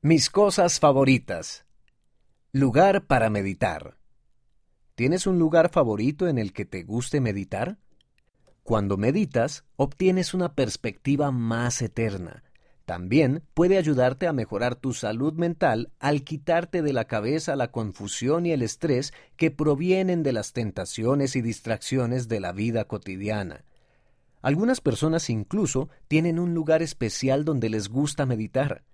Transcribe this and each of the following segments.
Mis cosas favoritas. Lugar para meditar. ¿Tienes un lugar favorito en el que te guste meditar? Cuando meditas, obtienes una perspectiva más eterna. También puede ayudarte a mejorar tu salud mental al quitarte de la cabeza la confusión y el estrés que provienen de las tentaciones y distracciones de la vida cotidiana. Algunas personas incluso tienen un lugar especial donde les gusta meditar.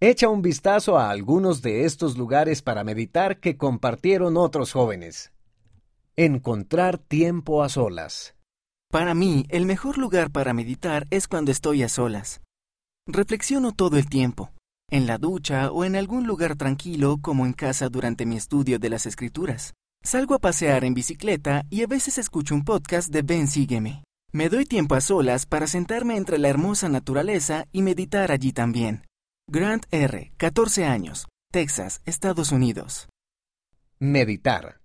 Echa un vistazo a algunos de estos lugares para meditar que compartieron otros jóvenes. Encontrar tiempo a solas. Para mí, el mejor lugar para meditar es cuando estoy a solas. Reflexiono todo el tiempo, en la ducha o en algún lugar tranquilo como en casa durante mi estudio de las escrituras. Salgo a pasear en bicicleta y a veces escucho un podcast de Ben Sígueme. Me doy tiempo a solas para sentarme entre la hermosa naturaleza y meditar allí también. Grant R., 14 años, Texas, Estados Unidos. Meditar.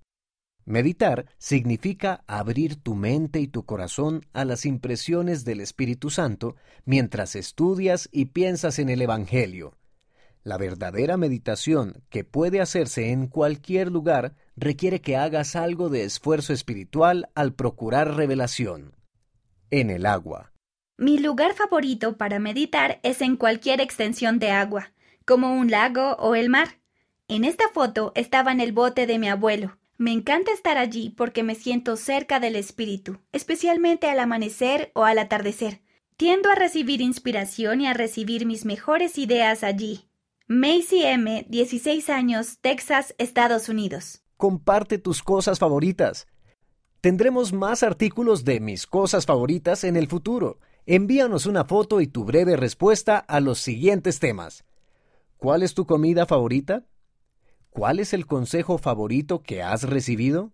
Meditar significa abrir tu mente y tu corazón a las impresiones del Espíritu Santo mientras estudias y piensas en el Evangelio. La verdadera meditación, que puede hacerse en cualquier lugar, requiere que hagas algo de esfuerzo espiritual al procurar revelación. En el agua. Mi lugar favorito para meditar es en cualquier extensión de agua, como un lago o el mar. En esta foto estaba en el bote de mi abuelo. Me encanta estar allí porque me siento cerca del espíritu, especialmente al amanecer o al atardecer. Tiendo a recibir inspiración y a recibir mis mejores ideas allí. Macy M., 16 años, Texas, Estados Unidos. Comparte tus cosas favoritas. Tendremos más artículos de mis cosas favoritas en el futuro. Envíanos una foto y tu breve respuesta a los siguientes temas. ¿Cuál es tu comida favorita? ¿Cuál es el consejo favorito que has recibido?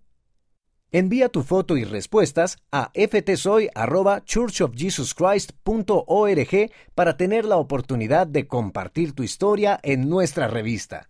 Envía tu foto y respuestas a ftsoy.churchofjesuschrist.org para tener la oportunidad de compartir tu historia en nuestra revista.